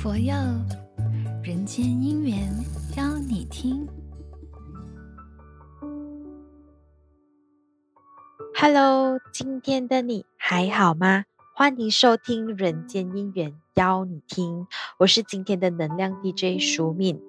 佛佑，人间姻缘邀你听。Hello，今天的你还好吗？欢迎收听《人间姻缘邀你听》，我是今天的能量 DJ 舒敏。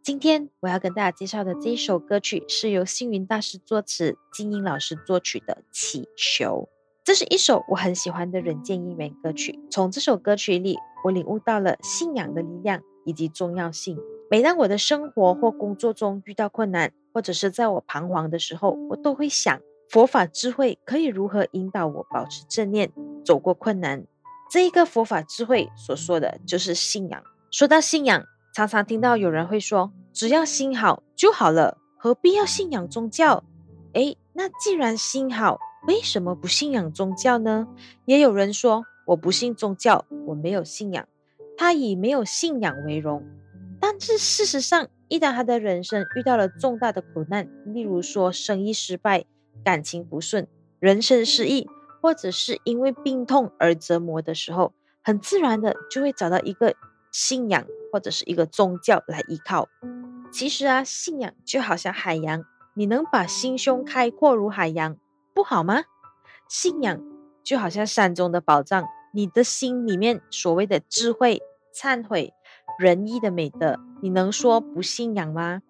今天我要跟大家介绍的这一首歌曲是由星云大师作词、金英老师作曲的《祈求》。这是一首我很喜欢的人间因缘歌曲。从这首歌曲里，我领悟到了信仰的力量以及重要性。每当我的生活或工作中遇到困难，或者是在我彷徨的时候，我都会想，佛法智慧可以如何引导我保持正念，走过困难？这一个佛法智慧所说的就是信仰。说到信仰，常常听到有人会说，只要心好就好了，何必要信仰宗教？诶，那既然心好，为什么不信仰宗教呢？也有人说，我不信宗教，我没有信仰。他以没有信仰为荣，但是事实上，一旦他的人生遇到了重大的苦难，例如说生意失败、感情不顺、人生失意，或者是因为病痛而折磨的时候，很自然的就会找到一个信仰或者是一个宗教来依靠。其实啊，信仰就好像海洋，你能把心胸开阔如海洋。不好吗？信仰就好像山中的宝藏，你的心里面所谓的智慧、忏悔、仁义的美德，你能说不信仰吗？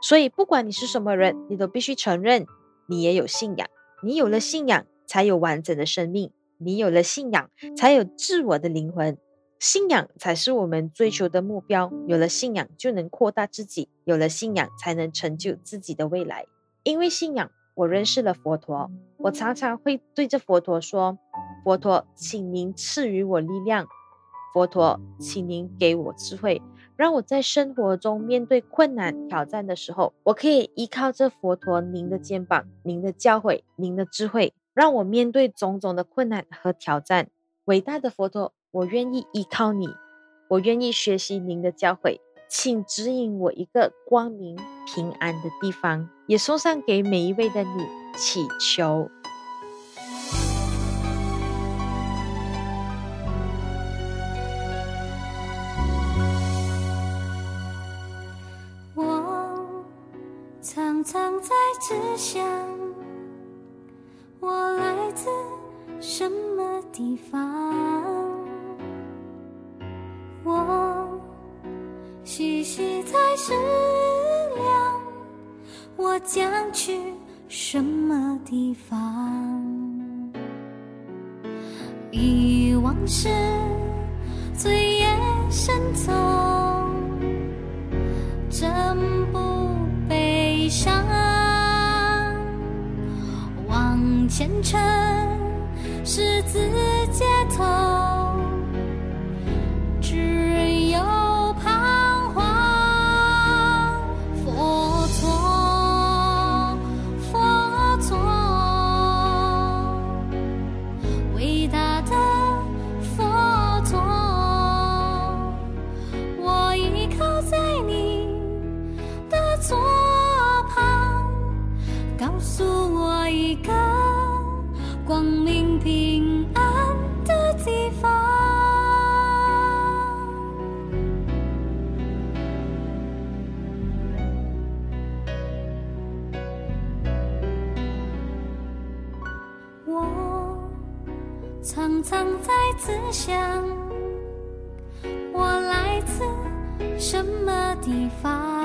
所以，不管你是什么人，你都必须承认，你也有信仰。你有了信仰，才有完整的生命；你有了信仰，才有自我的灵魂。信仰才是我们追求的目标。有了信仰，就能扩大自己；有了信仰，才能成就自己的未来。因为信仰。我认识了佛陀，我常常会对着佛陀说：“佛陀，请您赐予我力量；佛陀，请您给我智慧，让我在生活中面对困难挑战的时候，我可以依靠着佛陀您的肩膀、您的教诲、您的智慧，让我面对种种的困难和挑战。伟大的佛陀，我愿意依靠你，我愿意学习您的教诲。”请指引我一个光明平安的地方，也送上给每一位的你，祈求。我常常在自想，我来自什么地方？气息在思，我将去什么地方？忆往事，醉夜深从，真不悲伤。往前程，十字街头。光明平安的地方我常常在自想我来自什么地方？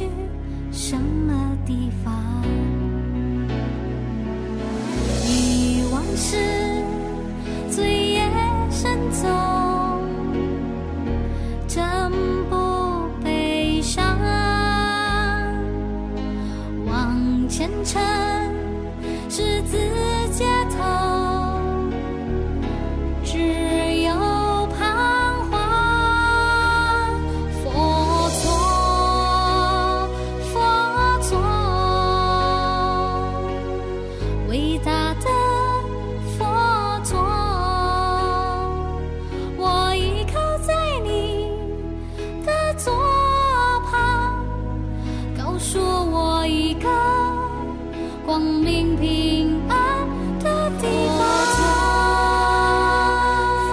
去什么地方？忆往事醉夜深重真不悲伤。往前程光明平安的地方佛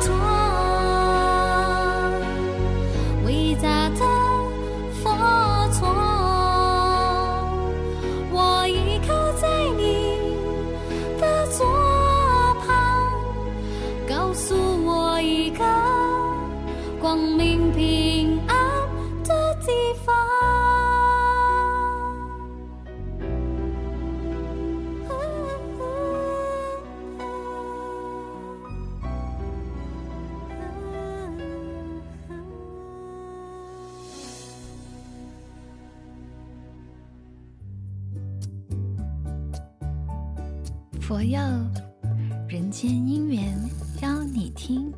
陀伟大的佛陀我依靠在你的左旁告诉我一个光明平佛佑，人间姻缘邀你听。